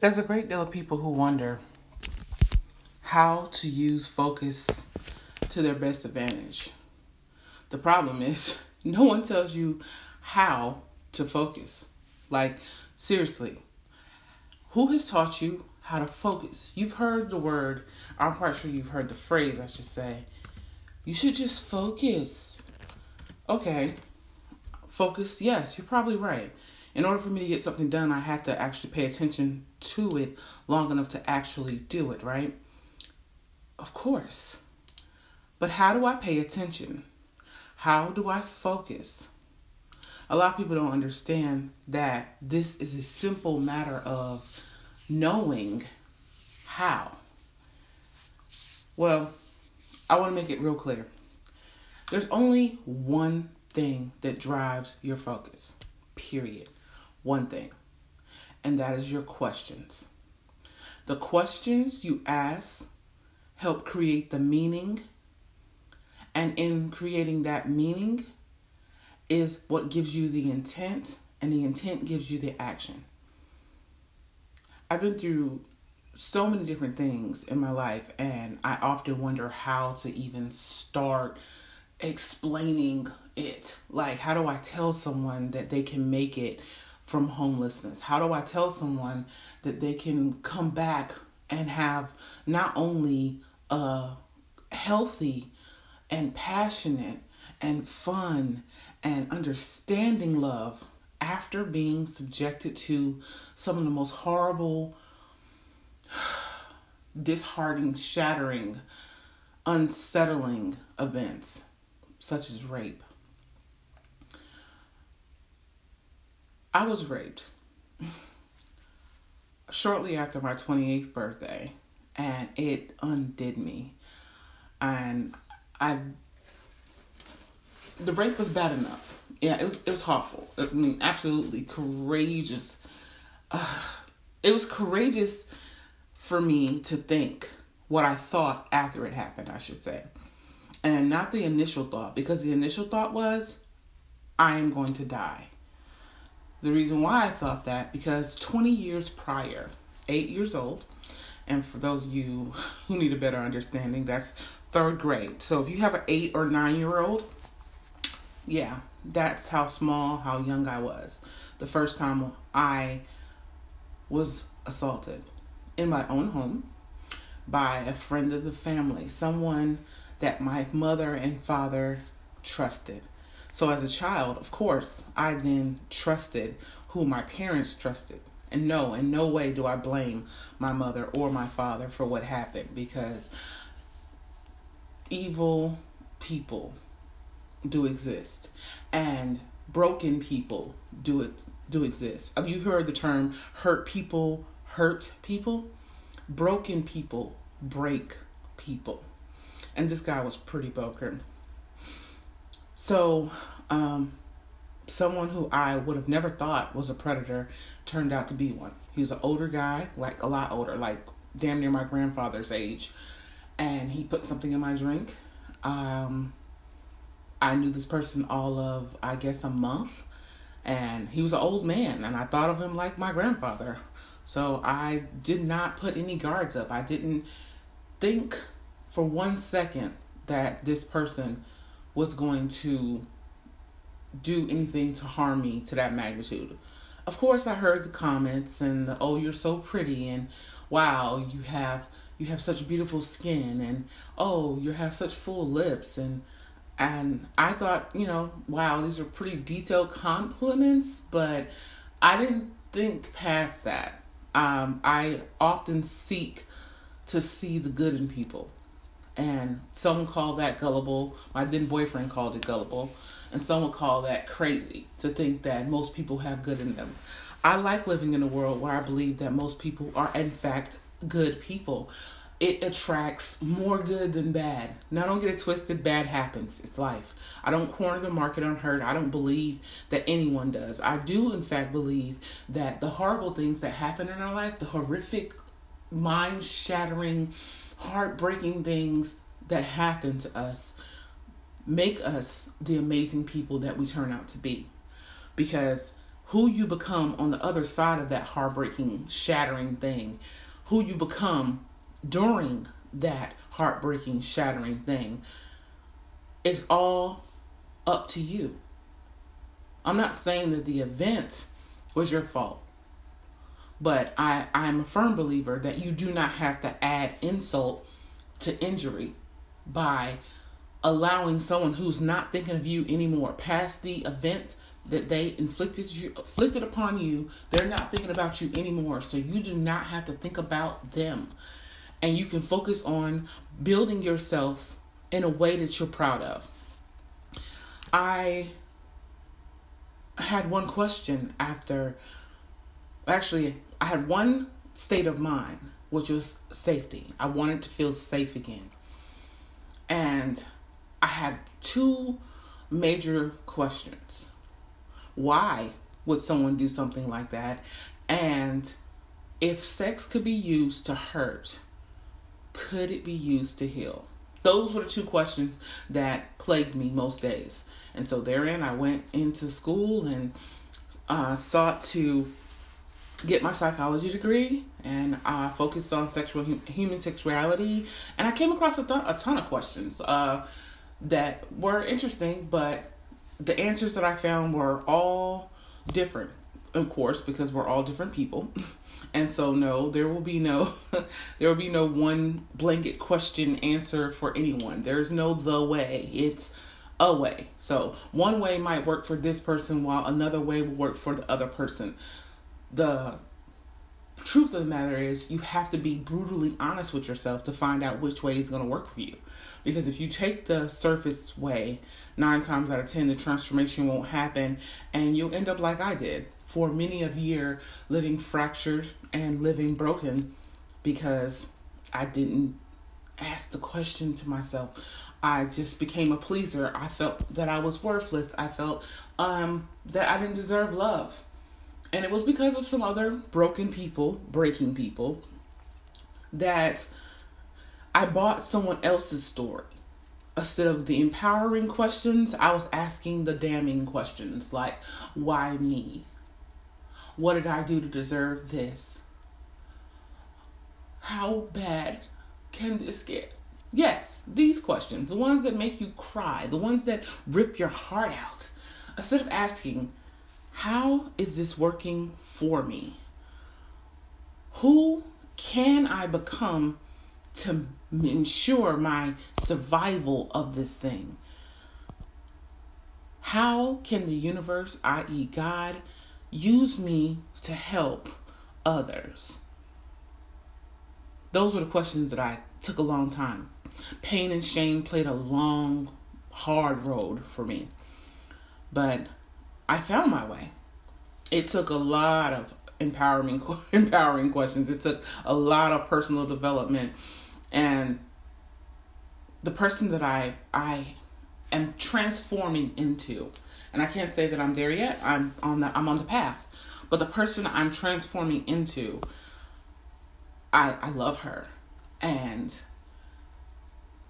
There's a great deal of people who wonder how to use focus to their best advantage. The problem is, no one tells you how to focus. Like, seriously, who has taught you how to focus? You've heard the word, I'm quite sure you've heard the phrase, I should say. You should just focus. Okay, focus, yes, you're probably right in order for me to get something done, I have to actually pay attention to it long enough to actually do it, right? Of course. But how do I pay attention? How do I focus? A lot of people don't understand that this is a simple matter of knowing how. Well, I want to make it real clear. There's only one thing that drives your focus, period one thing, and that is your questions. The questions you ask help create the meaning, and in creating that meaning is what gives you the intent, and the intent gives you the action. I've been through so many different things in my life, and I often wonder how to even start explaining it. Like, how do I tell someone that they can make it from homelessness? How do I tell someone that they can come back and have not only a healthy and passionate and fun and understanding love after being subjected to some of the most horrible, disheartening, shattering, unsettling events, such as rape? I was raped shortly after my 28th birthday, and it undid me. And I, the rape was bad enough. Yeah, it was it was awful. I mean, absolutely courageous. Uh, it was courageous for me to think what I thought after it happened. I should say, and not the initial thought, because the initial thought was, I am going to die. The reason why I thought that, because 20 years prior, eight years old, and for those of you who need a better understanding, that's third grade. So if you have an eight or nine year old, yeah, that's how small, how young I was. The first time I was assaulted in my own home by a friend of the family, someone that my mother and father trusted. So as a child, of course, I then trusted who my parents trusted. And no, in no way do I blame my mother or my father for what happened because evil people do exist and broken people do it do exist. Have you heard the term hurt people hurt people? Broken people break people. And this guy was pretty broken. So, um, someone who I would have never thought was a predator turned out to be one. He was an older guy, like a lot older, like damn near my grandfather's age. And he put something in my drink. Um, I knew this person all of, I guess, a month. And he was an old man, and I thought of him like my grandfather. So I did not put any guards up. I didn't think for one second that this person was going to do anything to harm me to that magnitude. Of course, I heard the comments and the "Oh, you're so pretty" and "Wow, you have you have such beautiful skin" and "Oh, you have such full lips" and and I thought, you know, wow, these are pretty detailed compliments, but I didn't think past that. Um, I often seek to see the good in people. And some call that gullible. My then boyfriend called it gullible. And some would call that crazy to think that most people have good in them. I like living in a world where I believe that most people are, in fact, good people. It attracts more good than bad. Now, don't get it twisted, bad happens. It's life. I don't corner the market on hurt. I don't believe that anyone does. I do, in fact, believe that the horrible things that happen in our life, the horrific, mind shattering, heartbreaking things that happen to us make us the amazing people that we turn out to be. Because who you become on the other side of that heartbreaking, shattering thing, who you become during that heartbreaking, shattering thing, it's all up to you. I'm not saying that the event was your fault, but I, I'm a firm believer that you do not have to add insult to injury by allowing someone who's not thinking of you anymore. Past the event that they inflicted you inflicted upon you they're not thinking about you anymore. So you do not have to think about them. And you can focus on building yourself in a way that you're proud of. I had one question after actually i had one state of mind which was safety i wanted to feel safe again and I had two major questions. Why would someone do something like that? And if sex could be used to hurt, could it be used to heal? Those were the two questions that plagued me most days. And so therein, I went into school and uh, sought to get my psychology degree and I focused on sexual human sexuality. And I came across a, th- a ton of questions. Uh, that were interesting, but the answers that I found were all different, of course, because we're all different people. And so no, there will be no there will be no one blanket question answer for anyone. There's no the way. It's a way. So one way might work for this person while another way will work for the other person. The truth of the matter is you have to be brutally honest with yourself to find out which way is going to work for you. Because if you take the surface way, nine times out of ten, the transformation won't happen, and you'll end up like I did for many a year, living fractured and living broken because I didn't ask the question to myself. I just became a pleaser. I felt that I was worthless. I felt um, that I didn't deserve love. And it was because of some other broken people, breaking people, that I bought someone else's story. Instead of the empowering questions, I was asking the damning questions like, why me? What did I do to deserve this? How bad can this get? Yes, these questions, the ones that make you cry, the ones that rip your heart out. Instead of asking, how is this working for me? Who can I become to ensure my survival of this thing. How can the universe, i.e., God, use me to help others? Those were the questions that I took a long time. Pain and shame played a long, hard road for me. But I found my way. It took a lot of empowering empowering questions. It took a lot of personal development. And the person that I I am transforming into and I can't say that I'm there yet. I'm on the I'm on the path. But the person I'm transforming into I I love her. And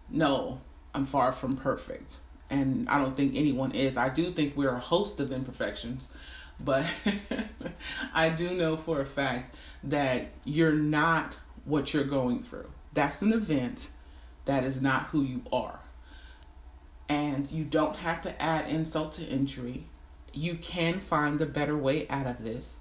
no I'm far from perfect and I don't think anyone is I do think we're a host of imperfections but I do know for a fact that you're not what you're going through that's an event. That is not who you are. And you don't have to add insult to injury. You can find a better way out of this.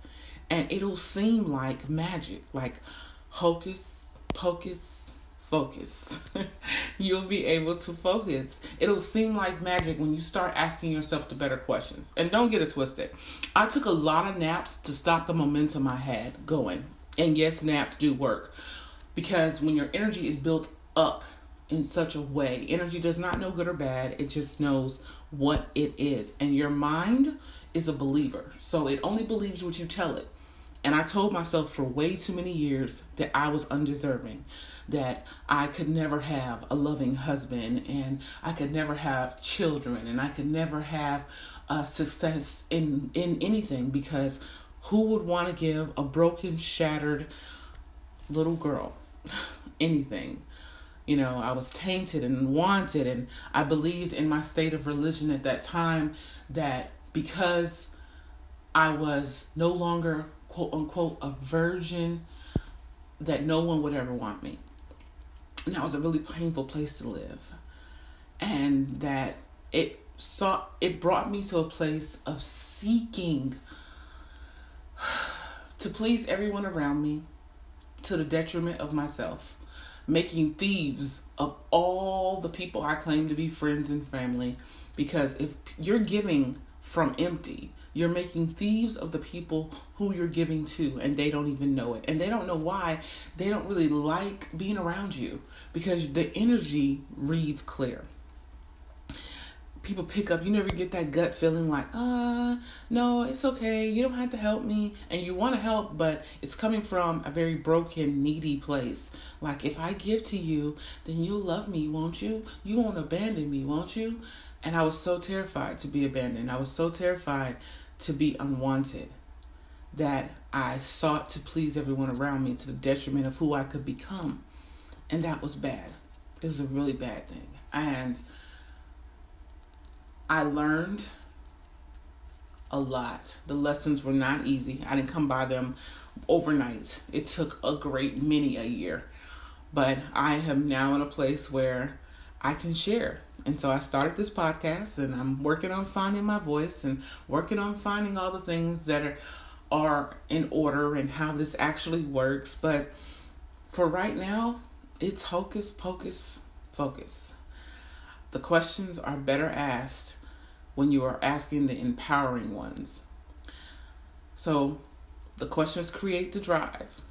And it'll seem like magic, like hocus pocus focus. You'll be able to focus. It'll seem like magic when you start asking yourself the better questions. And don't get it twisted. I took a lot of naps to stop the momentum I had going. And yes, naps do work because when your energy is built up in such a way, energy does not know good or bad, it just knows what it is. And your mind is a believer, so it only believes what you tell it. And I told myself for way too many years that I was undeserving, that I could never have a loving husband, and I could never have children, and I could never have a success in in anything because who would want to give a broken, shattered little girl anything. You know, I was tainted and wanted, and I believed in my state of religion at that time that because I was no longer, quote unquote, a virgin that no one would ever want me. And that was a really painful place to live. And that it saw it brought me to a place of seeking to please everyone around me to the detriment of myself, making thieves of all the people I claim to be friends and family. Because if you're giving from empty, you're making thieves of the people who you're giving to, and they don't even know it. And they don't know why. They don't really like being around you because the energy reads clear people pick up you never get that gut feeling like uh no it's okay. You don't have to help me. And you want to help but it's coming from a very broken needy place. Like if i give to you then you'll love me won't you? You won't abandon me won't you? And i was so terrified to be abandoned. I was so terrified to be unwanted that i sought to please everyone around me to the detriment of who i could become. And that was bad. It was a really bad thing. And I learned a lot. The lessons were not easy. I didn't come by them overnight. It took a great many a year. But I am now in a place where I can share. And so I started this podcast and I'm working on finding my voice and working on finding all the things that are are in order and how this actually works. But for right now, it's hocus pocus focus. The questions are better asked when you are asking the empowering ones. So the questions create the drive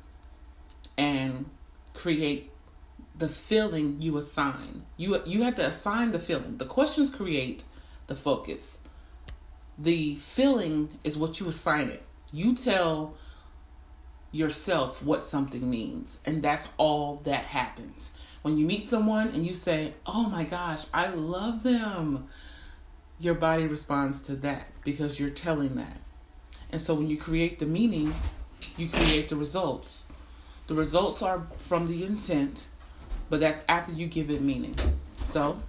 and create the feeling you assign. You you have to assign the feeling. The questions create the focus. The feeling is what you assign it. You tell yourself what something means, and that's all that happens. When you meet someone and you say, "Oh my gosh, I love them." Your body responds to that because you're telling that. And so when you create the meaning, you create the results. The results are from the intent, but that's after you give it meaning. So,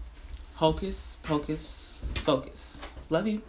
hocus pocus focus. Love you.